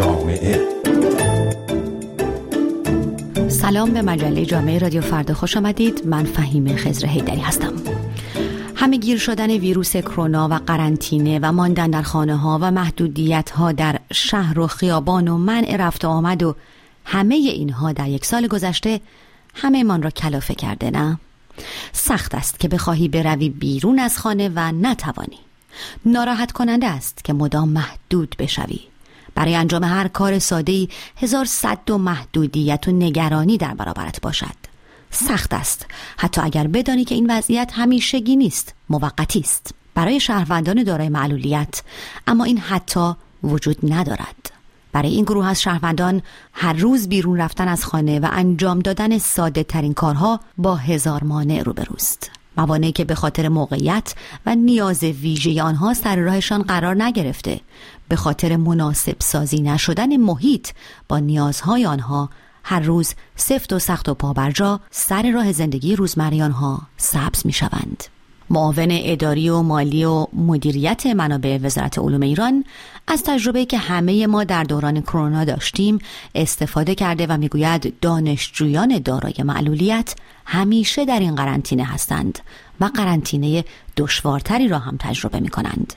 جامعه. سلام به مجله جامعه رادیو فردا. خوش آمدید. من فهیم خزر هیدری هستم. همه گیر شدن ویروس کرونا و قرنطینه و ماندن در خانه ها و محدودیت ها در شهر و خیابان و منع رفت آمد و همه اینها در یک سال گذشته همه من را کلافه کرده نه؟ سخت است که بخواهی بروی بیرون از خانه و نتوانی. ناراحت کننده است که مدام محدود بشوی. برای انجام هر کار ساده هزار صد و محدودیت و نگرانی در برابرت باشد. سخت است. حتی اگر بدانی که این وضعیت همیشگی نیست موقتی است. برای شهروندان دارای معلولیت اما این حتی وجود ندارد. برای این گروه از شهروندان هر روز بیرون رفتن از خانه و انجام دادن ساده ترین کارها با هزار مانع روبروست. موانعی که به خاطر موقعیت و نیاز ویژه آنها سر راهشان قرار نگرفته به خاطر مناسب سازی نشدن محیط با نیازهای آنها هر روز سفت و سخت و پابرجا سر راه زندگی روزمره آنها سبز می شوند. معاون اداری و مالی و مدیریت منابع وزارت علوم ایران از تجربه که همه ما در دوران کرونا داشتیم استفاده کرده و می‌گوید دانشجویان دارای معلولیت همیشه در این قرنطینه هستند. و قرنطینه دشوارتری را هم تجربه می کنند.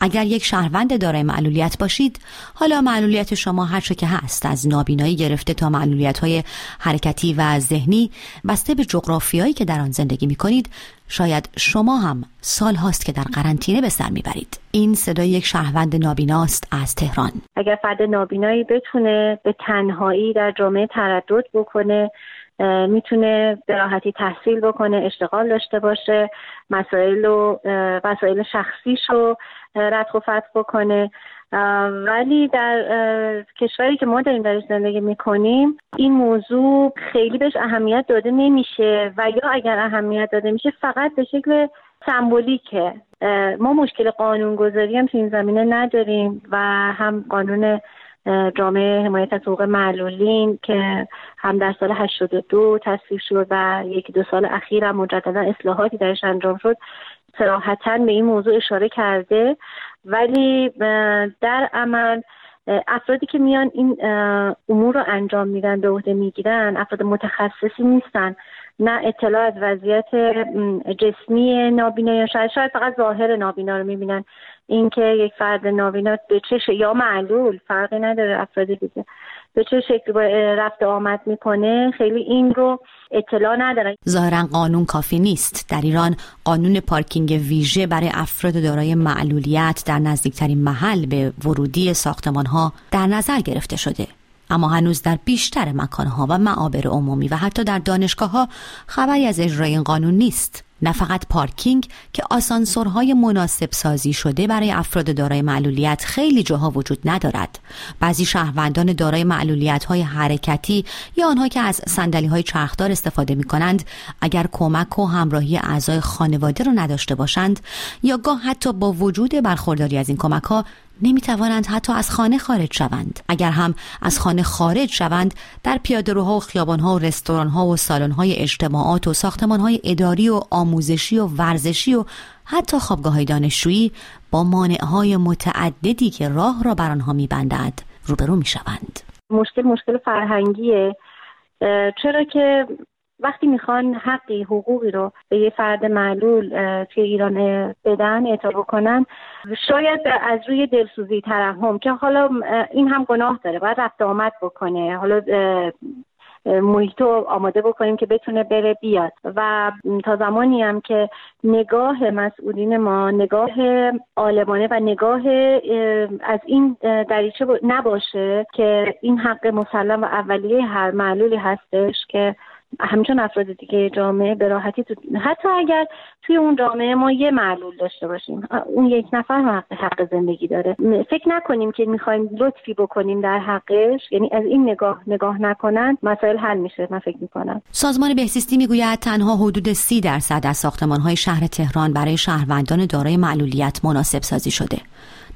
اگر یک شهروند دارای معلولیت باشید حالا معلولیت شما هر چه که هست از نابینایی گرفته تا معلولیت های حرکتی و ذهنی بسته به جغرافیایی که در آن زندگی می کنید شاید شما هم سال هاست که در قرنطینه به سر می‌برید این صدای یک شهروند نابیناست از تهران اگر فرد نابینایی بتونه به تنهایی در جامعه تردد بکنه می‌تونه به راحتی تحصیل بکنه اشتغال داشته باشه مسائل و وسایل شخصیش رو ردخ و فتح بکنه. ولی در کشوری که ما داریم درش زندگی می‌کنیم این موضوع خیلی بهش اهمیت داده نمیشه و یا اگر اهمیت داده میشه فقط به شکل سمبولیکه. ما مشکل قانونگذاری هم تو این زمینه نداریم و هم قانون جامعه حمایت از حقوق معلولین که هم در سال 82 تصویب شد و یکی دو سال اخیر هم مجددا اصلاحاتی درش انجام شد سراحتا به این موضوع اشاره کرده. ولی در عمل افرادی که میان این امور رو انجام میدن به عهده می‌گیرن افراد متخصصی نیستن. نه اطلاع از وضعیت جسمی نابینا یا شاید شاید فقط ظاهر نابینا رو می‌بینن. اینکه یک فرد نابینا به چه یا معلول فرقی نداره افراد دیگه. به چه شکلی رفت آمد می‌کنه خیلی این رو اطلاع ندارن ظاهرا قانون کافی نیست. در ایران قانون پارکینگ ویژه برای افراد دارای معلولیت در نزدیکترین محل به ورودی ساختمان ها در نظر گرفته شده. اما هنوز در بیشتر مکانها و معابر عمومی و حتی در دانشگاه ها خبری از اجرای این قانون نیست. نه فقط پارکینگ که آسانسورهای مناسب سازی شده برای افراد دارای معلولیت خیلی جاها وجود ندارد. بعضی شهروندان دارای معلولیت های حرکتی یا آنها که از سندلی های چرخدار استفاده می کنند اگر کمک و همراهی اعضای خانواده را نداشته باشند یا گاه حتی با وجود برخورداری از این کمک ها نمی توانند حتی از خانه خارج شوند. اگر هم از خانه خارج شوند در پیادهروها و خیابانها و رستورانها و سالن‌های اجتماعات و ساختمانهای اداری و آموزشی و ورزشی و حتی خوابگاه های دانشجویی با مانعهای متعددی که راه را بر آنها میبندد روبرو می‌شوند. مشکل مشکل فرهنگیه. چرا که وقتی می‌خوان حقی حقوقی رو به یه فرد معلول توی ایران بدن اعطا بکنن شاید از روی دلسوزی ترحم که حالا این هم گناه داره باید رفت آمد بکنه. حالا محیط آماده بکنیم که بتونه بره بیاد. و تا زمانی هم که نگاه مسئولین ما نگاه عالمانه و نگاه از این دریچه نباشه که این حق مسلم و اولیه هر معلولی هستش که همچون افراد دیگه جامعه به راحتی تو حتی اگر توی اون جامعه ما یه معلول داشته باشیم اون یک نفر حق, حق زندگی داره. فکر نکنیم که می‌خوایم لطفی بکنیم در حقش یعنی از این نگاه نگاه نکنن مسائل حل میشه من فکر می‌کنم. سازمان بهزیستی می‌گوید تنها حدود سی درصد از ساختمان های شهر تهران برای شهروندان دارای معلولیت مناسب سازی شده.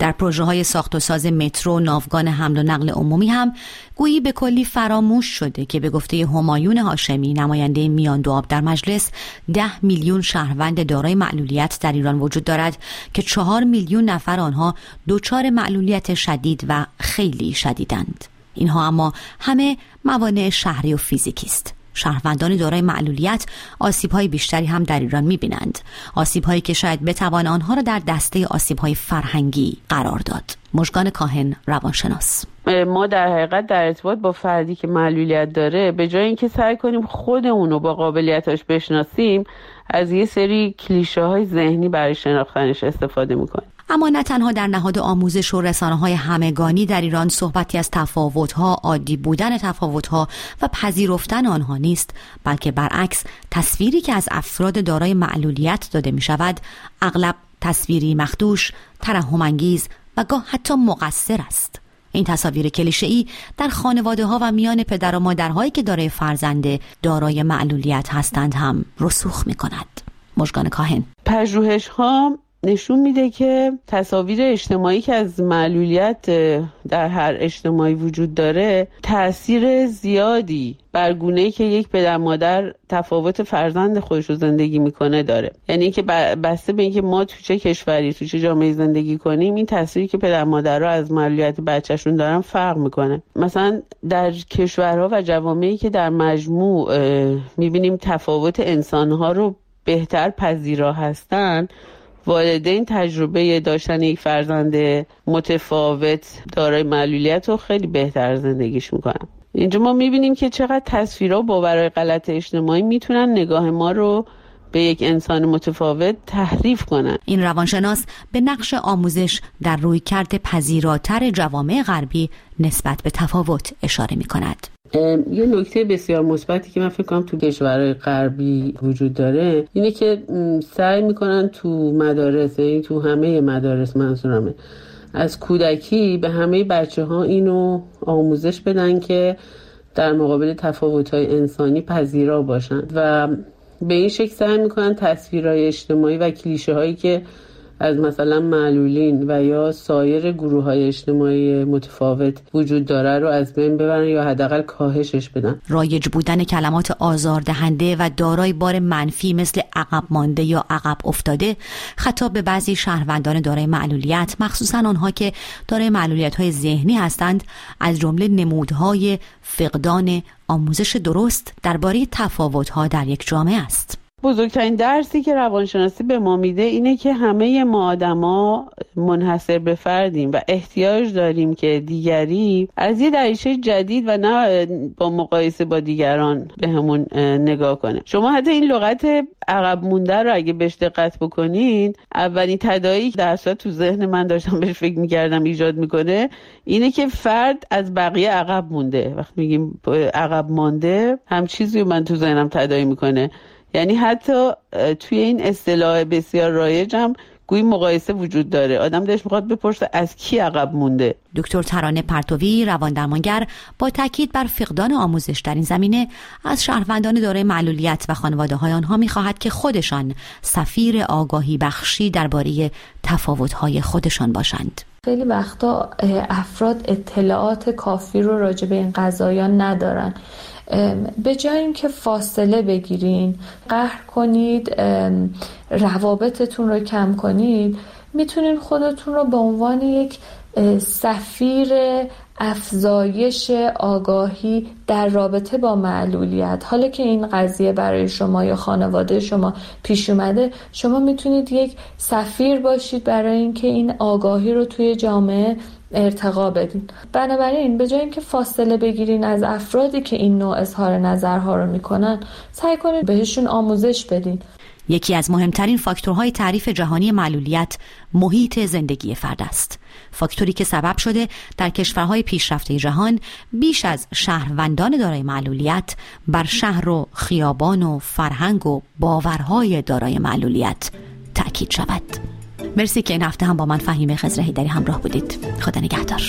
در پروژه های ساخت و ساز مترو ناوگان حمل و نقل عمومی هم گویی به کلی فراموش شده که به گفته همایون هاشمی نماینده میان دو آب در مجلس ده میلیون شهروند دارای معلولیت در ایران وجود دارد که چهار میلیون نفر آنها دچار معلولیت شدید و خیلی شدیدند. اینها اما همه موانع شهری و فیزیکی است. شهروندان دارای معلولیت آسیب های بیشتری هم در ایران می‌بینند. آسیب هایی که شاید بتوان آنها را در دسته آسیب های فرهنگی قرار داد. مژگان کاهن روانشناس. ما در حقیقت در ارتباط با فردی که معلولیت داره به جای اینکه سعی کنیم خودمون رو با قابلیتاش بشناسیم از یه سری کلیشه های ذهنی برای شناختنش استفاده می‌کنیم. اما نه تنها در نهاد آموزش و رسانه های همگانی در ایران صحبتی از تفاوتها عادی بودن تفاوتها و پذیرفتن آنها نیست بلکه برعکس تصویری که از افراد دارای معلولیت داده می شود اغلب تصویری مخدوش ترحمانگیز و گاه حتی مقصر است. این تصاویر کلیشه ای در خانواده ها و میان پدر و مادرهایی که دارای فرزند دارای معلولیت هستند هم رسوخ می کند مشگان کاهن. پژوهش ها نشون میده که تصاویر اجتماعی که از معلولیت در هر اجتماعی وجود داره تاثیر زیادی بر گونه که یک پدر مادر تفاوت فرزند خودش رو زندگی می‌کنه داره. یعنی اینکه بسته به اینکه ما تو چه کشوری تو چه جامعه زندگی کنیم این تاثیری که پدر مادر رو از معلولیت بچهشون دارن فرق می‌کنه. مثلا در کشورها و جوامعی که در مجموع می‌بینیم تفاوت انسانها رو بهتر پذیرا هستن والدین تجربه داشتن یک فرزند متفاوت دارای معلولیت رو خیلی بهتر زندگیش می‌کنن. اینجا ما می‌بینیم که چقدر تصویرها باورهای غلط اجتماعی می‌تونن نگاه ما رو به یک انسان متفاوت تحریف کنند این روانشناس به نقش آموزش در روی کرد پذیراتر جوامع غربی نسبت به تفاوت اشاره می کند. یه نکته بسیار مثبتی که من فکر کنم تو کشورهای غربی وجود داره اینه که سعی می‌کنن تو مدارس یعنی تو همه مدارس منظورمه از کودکی به همه بچه ها اینو آموزش بدن که در مقابل تفاوت های انسانی پذیرا باشن و به این شکل سعی می‌کنن تصویرهای اجتماعی و کلیشه هایی که از مثلا معلولین و یا سایر گروه های اجتماعی متفاوت وجود داره رو از بین ببرن یا حداقل کاهشش بدن. رایج بودن کلمات آزاردهنده و دارای بار منفی مثل عقب مانده یا عقب افتاده خطاب به بعضی شهروندان دارای معلولیت مخصوصا آنها که دارای معلولیت های ذهنی هستند از جمله نمودهای فقدان آموزش درست درباره تفاوت‌ها در یک جامعه است. بزرگترین درسی که روانشناسی به ما میده اینه که همه ما آدما منحصر به فردیم و احتیاج داریم که دیگری از یه دریچه جدید و نه با مقایسه با دیگران به همون نگاه کنه. شما حتی این لغت عقب مونده رو اگه بهش دقت بکنین اولین تدایی که در تو ذهن من داشتم بهش فکر می‌کردم ایجاد می‌کنه اینه که فرد از بقیه عقب مونده. وقتی میگیم عقب مانده هم چیزی من تو ذهنم تدایی می‌کنه. یعنی حتی توی این اصطلاح بسیار رایجم گویی مقایسه وجود داره. آدم دلش می‌خواد بپرسه از کی عقب مونده. دکتر ترانه پرتوی روان درمانگر با تاکید بر فقدان آموزش در این زمینه از شهروندان دارای معلولیت و خانواده های آنها می‌خواهد که خودشان سفیر آگاهی بخشی درباره تفاوت های خودشان باشند. خیلی وقتا افراد اطلاعات کافی رو راجع به این قضایان ندارن. به جای اینکه فاصله بگیرین قهر کنید روابطتون رو کم کنید می‌تونین خودتون رو به عنوان یک سفیر افزایش آگاهی در رابطه با معلولیت. حالا که این قضیه برای شما یا خانواده شما پیش اومده شما می‌تونید یک سفیر باشید برای اینکه این آگاهی رو توی جامعه ارتقا بدین. بنابراین به جای اینکه فاصله بگیرین از افرادی که این نوع اظهار نظرها رو می‌کنن سعی کنید بهشون آموزش بدین. یکی از مهمترین فاکتورهای تعریف جهانی معلولیت محیط زندگی فرد است. فاکتوری که سبب شده در کشورهای پیشرفته جهان بیش از شهروندان دارای معلولیت بر شهر و خیابان و فرهنگ و باورهای دارای معلولیت تأکید شود. مرسی که این هفته هم با من فهیمه خزر هیدری همراه بودید. خدا نگهدار.